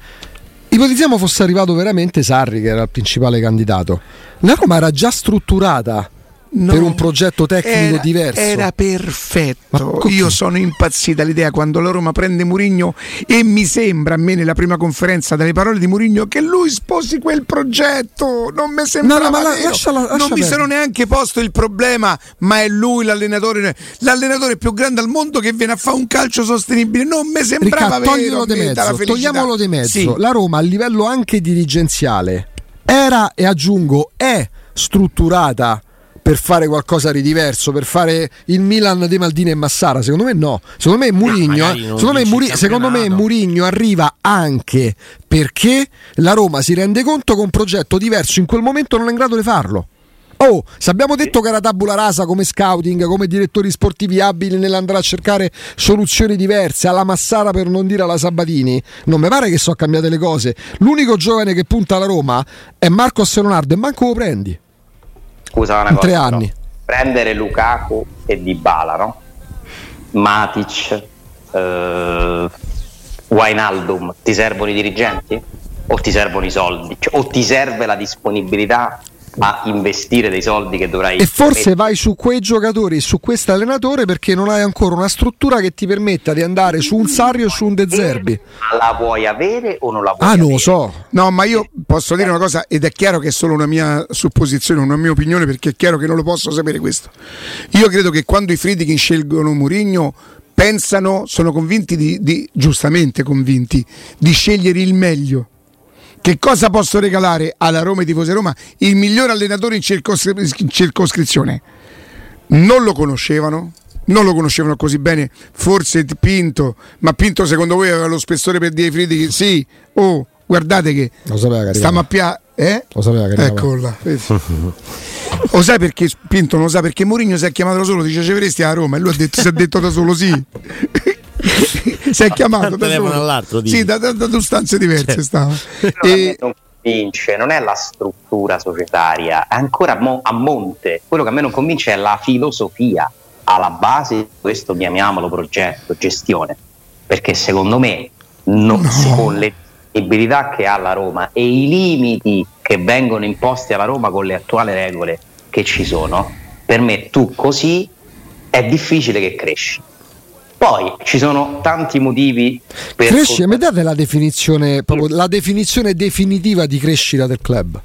Ipotizziamo fosse arrivato veramente Sarri, che era il principale candidato. La Roma era già strutturata
No.
per un progetto tecnico
Era-
diverso.
Era perfetto.
Ma
Io sono impazzita all'idea quando la Roma prende Murigno e mi sembra a me nella prima conferenza dalle parole di Murigno che lui sposi quel progetto. Non mi sembrava
No, no, ma la-
vero.
lasciala- lascia
Non mi sono neanche posto il problema, ma è lui l'allenatore, l'allenatore più grande al mondo che viene a fare un calcio sostenibile. Non mi sembrava
Ricca,
vero.
di mezzo, togliamolo di mezzo.
Sì.
La Roma a livello anche dirigenziale era e aggiungo è strutturata per fare qualcosa di diverso, per fare il Milan di Maldini e Massara? Secondo me no. Secondo me Murigno,
magari non
secondo me, Muri- secondo me. Murigno arriva anche perché la Roma si rende conto che un progetto diverso in quel momento non è in grado di farlo. Oh, se abbiamo detto che era tabula rasa come scouting, come direttori sportivi abili nell'andare a cercare soluzioni diverse, alla Massara per non dire alla Sabatini, non mi pare che so cambiate le cose. L'unico giovane che punta alla Roma è Marco Leonardo e manco lo prendi.
Scusa una
In
cosa.
tre anni.
Prendere Lukaku e Dybala, no? Matic, eh, Wijnaldum, ti servono i dirigenti? O ti servono i soldi? Cioè, o ti serve la disponibilità a investire dei soldi che dovrai
E forse
mettere?
vai su quei giocatori e su questo allenatore perché non hai ancora una struttura che ti permetta di andare su un Sarri o su un De Zerbi.
Ma la vuoi avere o non la vuoi
Ah, non lo
avere?
so.
No, ma io posso dire una cosa ed è chiaro che è solo una mia supposizione, una mia opinione perché è chiaro che non lo posso sapere questo. Io credo che quando i Friedkin scelgono Mourinho pensano, sono convinti di, di- giustamente convinti, di scegliere il meglio. Che cosa posso regalare alla Roma e tifosi Roma? Il miglior allenatore in, circoscri- in circoscrizione. Non lo conoscevano, non lo conoscevano così bene, forse Pinto, ma Pinto secondo voi aveva lo spessore per dire ai Friedkin? Sì, oh, guardate che
Lo sapeva che
Stiamo
arrivava.
a pia- eh?
Lo sapeva che.
Ecco vedi. Lo sai perché Pinto non lo sa perché Mourinho si è chiamato da solo, dice ci verresti a Roma e lui ha detto, si è detto da solo sì. si è chiamato da
all'altro.
Sì, da, da- da due stanze diverse stava.
Però a me
E,
non convince, non è la struttura societaria, è ancora mo- a monte. Quello che a me non convince è la filosofia alla base di questo, chiamiamolo progetto, gestione. Perché secondo me, non- con le disponibilità che ha la Roma e i limiti che vengono imposti alla Roma con le attuali regole che ci sono, per me tu così è difficile che cresci. Poi ci sono tanti motivi per
Cresci, mi date la definizione, proprio la definizione definitiva di crescita del club?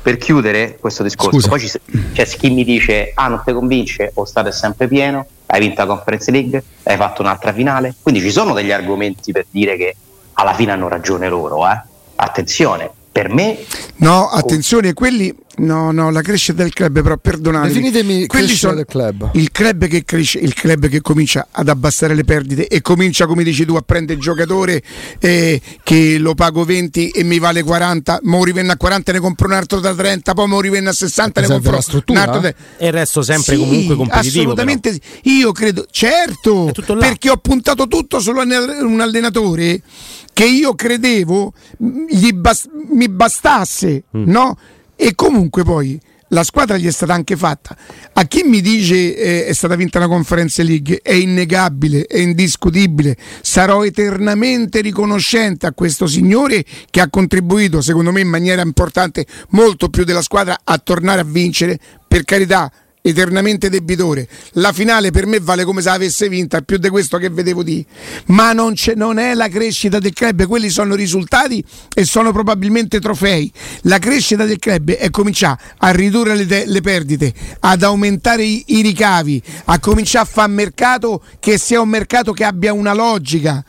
per chiudere questo discorso,
Scusa.
poi c'è chi mi dice: Ah, non ti convince? O state sempre pieno, hai vinto la Conference League, hai fatto un'altra finale. Quindi ci sono degli argomenti per dire che alla fine hanno ragione loro. Eh? Attenzione, per me,
no, attenzione, quelli no, no, la crescita del club, però perdonatemi.
Definitemi crescita del club.
Il club che cresce, il club che comincia ad abbassare le perdite e comincia, come dici tu, a prendere il giocatore eh, che lo pago 20 e mi vale 40, mo rivenne a 40 e ne compro un altro da 30, poi mo rivenne a 60 e ne
Serve
compro
la struttura?
un altro da...
E il resto sempre
Sì,
comunque competitivo.
Assolutamente sì. Io credo, certo, perché ho puntato tutto su un allenatore che io credevo bas- mi bastasse,
Mm.
no? E comunque poi la squadra gli è stata anche fatta. A chi mi dice eh, è stata vinta la Conference League è innegabile, è indiscutibile. Sarò eternamente riconoscente a questo signore che ha contribuito, secondo me, in maniera importante, molto più della squadra a tornare a vincere. Per carità, eternamente debitore. La finale per me vale come se avesse vinta, più di questo che vedevo di. Ma non, non, è la crescita del club, quelli sono risultati e sono probabilmente trofei. La crescita del club è cominciare a ridurre le, le perdite, ad aumentare i, i ricavi, a cominciare a fare mercato che sia un mercato che abbia una logica.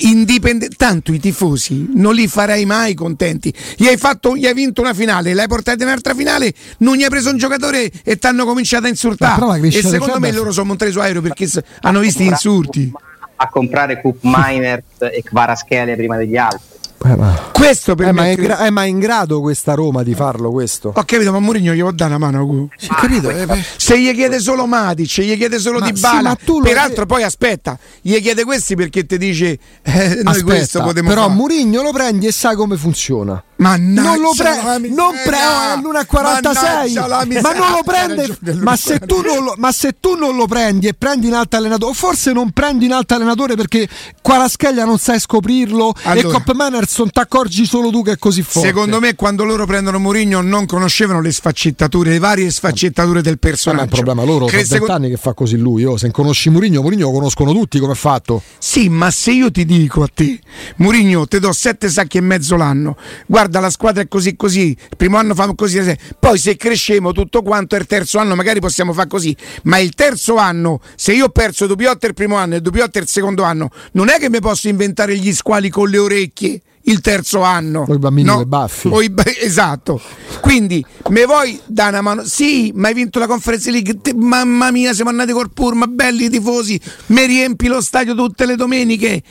Indipendente. Tanto i tifosi non li farei mai contenti. Gli hai, fatto, gli hai vinto una finale, l'hai portata in un'altra finale, non gli hai preso un giocatore e ti hanno cominciato a insultare. E secondo me loro sono montati su aereo perché hanno visto gli insulti.
A comprare Coop Miners e Kvaraschele prima degli altri.
Eh, ma... Questo per eh, me ma, è gra- eh, ma è in grado questa Roma di farlo questo?
Ho capito, ma Mourinho gli può dare una mano. Sì, capito? Eh, se gli chiede solo Matic, gli chiede solo ma Di Bala, sì, peraltro poi aspetta, gli chiede questi perché ti dice eh, noi aspetta, questo potremmo
Però
fare.
Mourinho lo prendi e sa come funziona.
Mannaggia
non lo prende, non pre- all'1,46 ma non lo prende. Ma se, lo, ma se, tu non lo prendi e prendi in alto allenatore, o forse non prendi in alto allenatore perché Quarascheglia non sai scoprirlo allora, e Cop Mannerson ti accorgi solo tu che è così forte.
Secondo me, quando loro prendono Mourinho, non conoscevano le sfaccettature, le varie sfaccettature del personaggio. Ma
è un problema loro. Sono secondo... anni che fa così lui. Oh, se conosci Mourinho, Mourinho lo conoscono tutti come è fatto.
Sì, ma se io ti dico a te, Mourinho, ti do sette sacchi e mezzo l'anno. Guarda guarda la squadra è così così, il primo anno fa così, poi se crescemo tutto quanto il terzo anno magari possiamo fare così, ma il terzo anno, se io ho perso Dubiotta il primo anno e Dubiotta il secondo anno, non è che mi posso inventare gli squali con le orecchie il terzo anno.
O i bambini no, con baffi.
I, esatto. Quindi, me vuoi dare una mano? Sì, ma hai vinto la Conference League. Te, mamma mia, siamo andati col Purma, belli tifosi. Mi riempi lo stadio tutte le domeniche.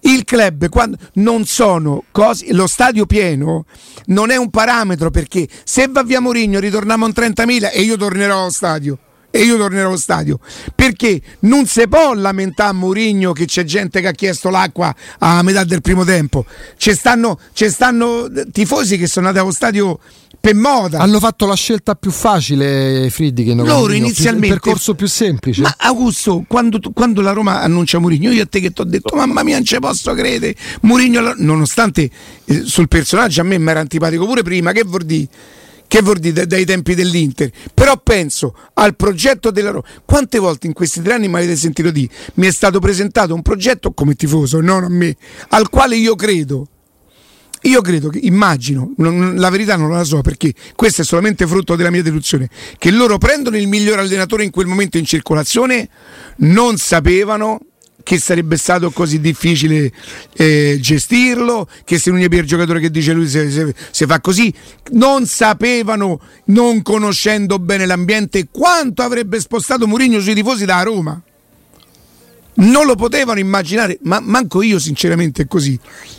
Il club, quando non sono cose, lo stadio pieno non è un parametro perché se va via Mourinho ritorniamo a 30.000 e io tornerò allo stadio e io tornerò allo stadio perché non si può lamentare a Mourinho che c'è gente che ha chiesto l'acqua a metà del primo tempo ci stanno, stanno tifosi che sono andati allo stadio per moda.
Hanno fatto la scelta più facile, Friddi, che non
Loro inizialmente.
Il percorso più semplice.
Ma Augusto, quando, quando la Roma annuncia Mourinho, io a te che ti ho detto, mamma mia, non ci posso credere. Mourinho, nonostante eh, sul personaggio a me mi era antipatico pure prima, che vuol dire? Che vuol dire dai tempi dell'Inter. Però penso al progetto della Roma. Quante volte in questi tre anni mi avete sentito dire? Mi è stato presentato un progetto come tifoso, non a me, al quale io credo. Io credo che, immagino, non, la verità non la so perché questo è solamente frutto della mia deduzione, che loro prendono il miglior allenatore in quel momento in circolazione, non sapevano che sarebbe stato così difficile eh, gestirlo, che se non è il giocatore che dice lui se, se, se, fa così, non sapevano, non conoscendo bene l'ambiente, quanto avrebbe spostato Mourinho sui tifosi da Roma non lo potevano immaginare, ma manco io sinceramente è così.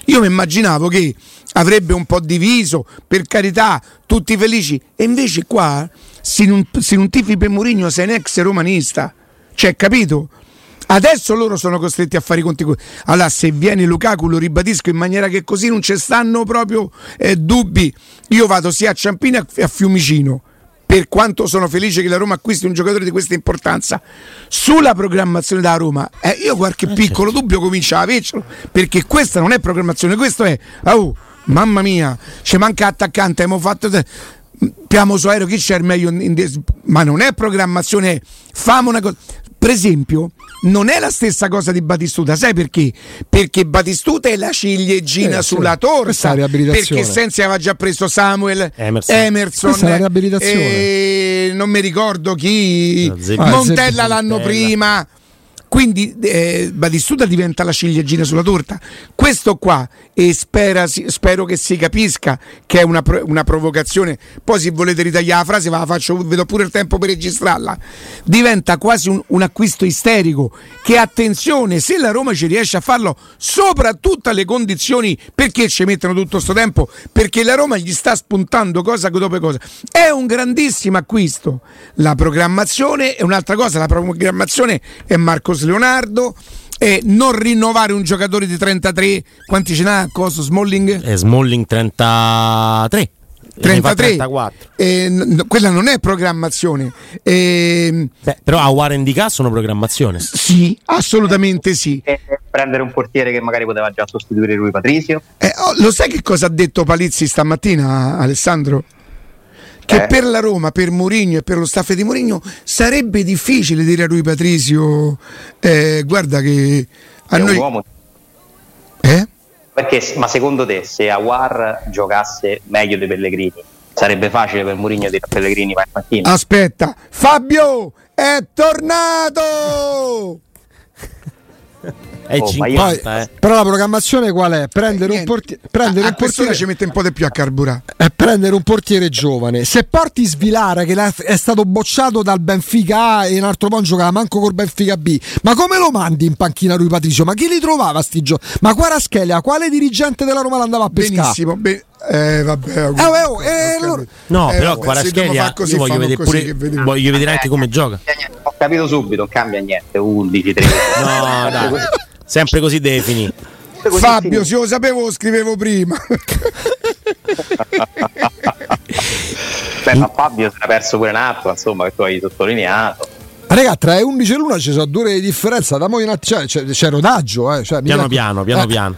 Io mi immaginavo che avrebbe un po' diviso, per carità, tutti felici, e invece qua, se non, se non tifi per Mourinho sei un ex romanista, cioè capito? Adesso loro sono costretti a fare i conti. Allora, se viene Lukaku, lo ribadisco in maniera che così non ci stanno proprio eh, dubbi. Io vado sia a Ciampino che a Fiumicino per quanto sono felice che la Roma acquisti un giocatore di questa importanza sulla programmazione da Roma eh, io qualche eh, piccolo certo. dubbio comincio a avercelo perché questa non è programmazione questo è oh, mamma mia ci manca attaccante abbiamo fatto piamo su aereo chi c'è il meglio in, in, ma non è programmazione famo una cosa per esempio, non è la stessa cosa di Batistuta, sai perché? Perché Batistuta è la ciliegina eh, sulla sì. torta. Perché Sensi aveva già preso Samuel Emerson, Emerson
Questa è la riabilitazione.
E non mi ricordo chi, no, Montella l'anno prima. Quindi eh, Batistuta diventa la ciliegina sulla torta. Questo qua, e spera, spero che si capisca che è una, una, provocazione, poi se volete ritagliare la frase, la faccio, vedo pure il tempo per registrarla, diventa quasi un, un acquisto isterico, che attenzione, se la Roma ci riesce a farlo, soprattutto alle condizioni, perché ci mettono tutto questo tempo? Perché la Roma gli sta spuntando cosa dopo cosa. È un grandissimo acquisto. La programmazione è un'altra cosa, la programmazione è Marco Leonardo e non rinnovare un giocatore di 33 quanti ce n'ha cosa Smalling?
Eh, Smalling 33
33 eh, n- quella non è programmazione. Eh,
Beh, però a Warren di K sono programmazione.
Sì assolutamente sì.
E prendere un portiere che magari poteva già sostituire lui Patrizio
eh, oh, lo sai che cosa ha detto Palizzi stamattina Alessandro? Che
Eh.
per la Roma, per Mourinho e per lo staff di Mourinho sarebbe difficile dire a lui Patrizio eh, guarda che a
È un
noi
uomo.
eh?
Perché, ma secondo te, se Awar giocasse meglio dei Pellegrini, sarebbe facile per Mourinho dire a Pellegrini vai in panchina?
Aspetta, Fabio è tornato!
È
Oh, ma io-
50, eh.
Però la programmazione qual è? Prendere un,
Niente.
portiere, prendere
a,
un
a
portiere
ci mette un po' di più a carburare.
è prendere un portiere giovane. Se porti Svilara che è stato bocciato dal Benfica A e un altro po' giocava manco col Benfica B, ma come lo mandi in panchina lui Patricio? Ma chi li trovava sti giochi? Ma Quaraschelia, quale dirigente della Roma l'andava a pescare?
Benissimo, be- eh, vabbè,
Eh, oh, oh, eh,
capito.
No,
Eh,
però
così,
io voglio vedere pure voglio vedere anche come gioca.
Capito subito, non cambia niente, 11, 13.
No, dai. Sempre così devi finire.
Così
Fabio,
finito.
se lo sapevo lo scrivevo prima.
Beh, ma Fabio si era perso pure un altro, insomma, che tu hai sottolineato.
Raga, tra le 11 e l'una ci sono due ore di differenza. Da mo in att- cioè, c'è, c'è rodaggio, eh. Cioè,
Piano piano, piano
eh,
piano.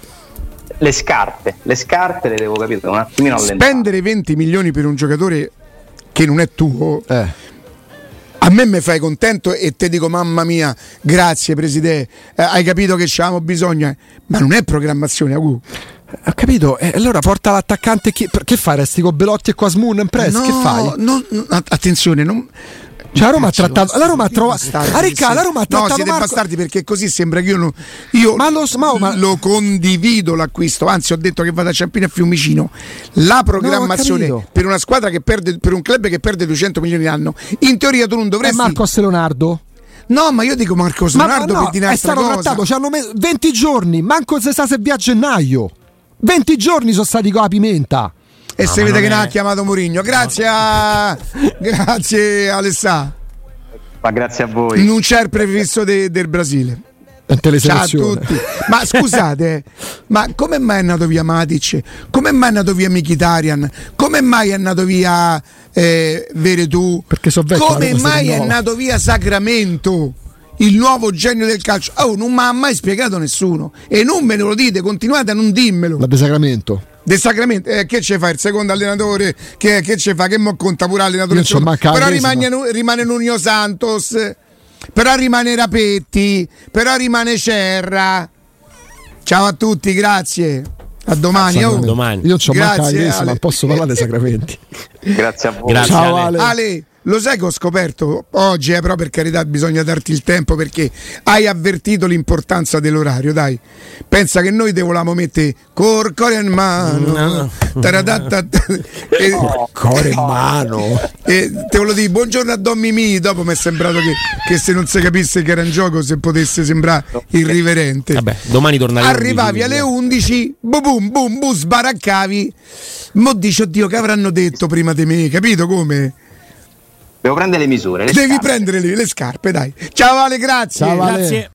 Le scarpe, le scarpe le devo capire un attimino allentare.
Spendere 20 milioni per un giocatore che non è tuo,
eh.
A me mi fai contento e ti dico mamma mia, grazie presidente, eh, hai capito che c'avevamo bisogno, ma non è programmazione, Agu.
Ho capito, e allora porta l'attaccante. Che, che fai? Resti con Belotti e Quasmoon in press?
No,
che fai?
no, no, attenzione, non...
Cioè, la Roma ha trattato. La Roma ha trovato. Ah, Ricca, la Roma ha
No,
trattato
siete
Marco-
bastardi perché così sembra che io non. Io
Ma lo- ma- ma-
lo condivido l'acquisto, anzi ho detto che vado a Ciampino e Fiumicino. La programmazione
capito.
per una squadra che perde, per un club che perde 200 milioni l'anno, in teoria tu non
È
dovresti.
Marcos Leonardo.
No, ma io dico Marcos
Ma,
Leonardo
ma no,
per dire
è stato
cosa.
trattato. Ci hanno messo 20 giorni. Manco se sa se via a gennaio. 20 giorni sono stati con la pimenta.
E
No,
si
ma
vede che ne
è-
ha chiamato Mourinho. Grazie a... Grazie Alessà.
Ma grazie a voi.
Non c'è il prefisso de- del Brasile. Ciao a tutti. Ma scusate, ma come mai è andato via Matic? Come mai è andato via Mkhitaryan? Come mai è andato via eh, Veretù?
Perché so vecchio,
Come mai è andato via Sacramento? Il nuovo genio del calcio. Oh, non mi ha mai spiegato nessuno. E non me lo dite, continuate a non dimmelo.
La de Sacramento.
Del Sacramento, eh, che ce fa il secondo allenatore? Che, che ce fa? Che mo conta pure allenatore?
Io
Però rimane, rimane Nuno Santos, però rimane Rapetti, però rimane Cerra. Ciao a tutti, grazie. A domani. oh.
Sacramento.
domani.
Io non c'ho manca la
Grazie,
crisi,
Ale.
ma posso parlare dei Sacramenti.
Grazie a voi.
Grazie.
Ciao
Ale.
Ale.
Lo sai che ho scoperto oggi, eh, però per carità bisogna darti il tempo perché hai avvertito l'importanza dell'orario, dai. Pensa che noi volevamo mettere cor cuore in mano. Taradatta- e,
Cuore in mano.
e te volevo dire buongiorno a Don Mimì, dopo mi è sembrato che, che se non si capisse che era in gioco se potesse sembrare irriverente.
Vabbè, domani torna alle
Arrivavi
11,
alle
quindi.
11, boom boom boom, boom sbaraccavi. Mo dici oddio che avranno detto prima di me, capito come?
Devo prendere le misure. le
Devi
scarpe.
prendere le, le scarpe, dai. Ciao Ale, grazie.
Ciao, Ale.
Grazie.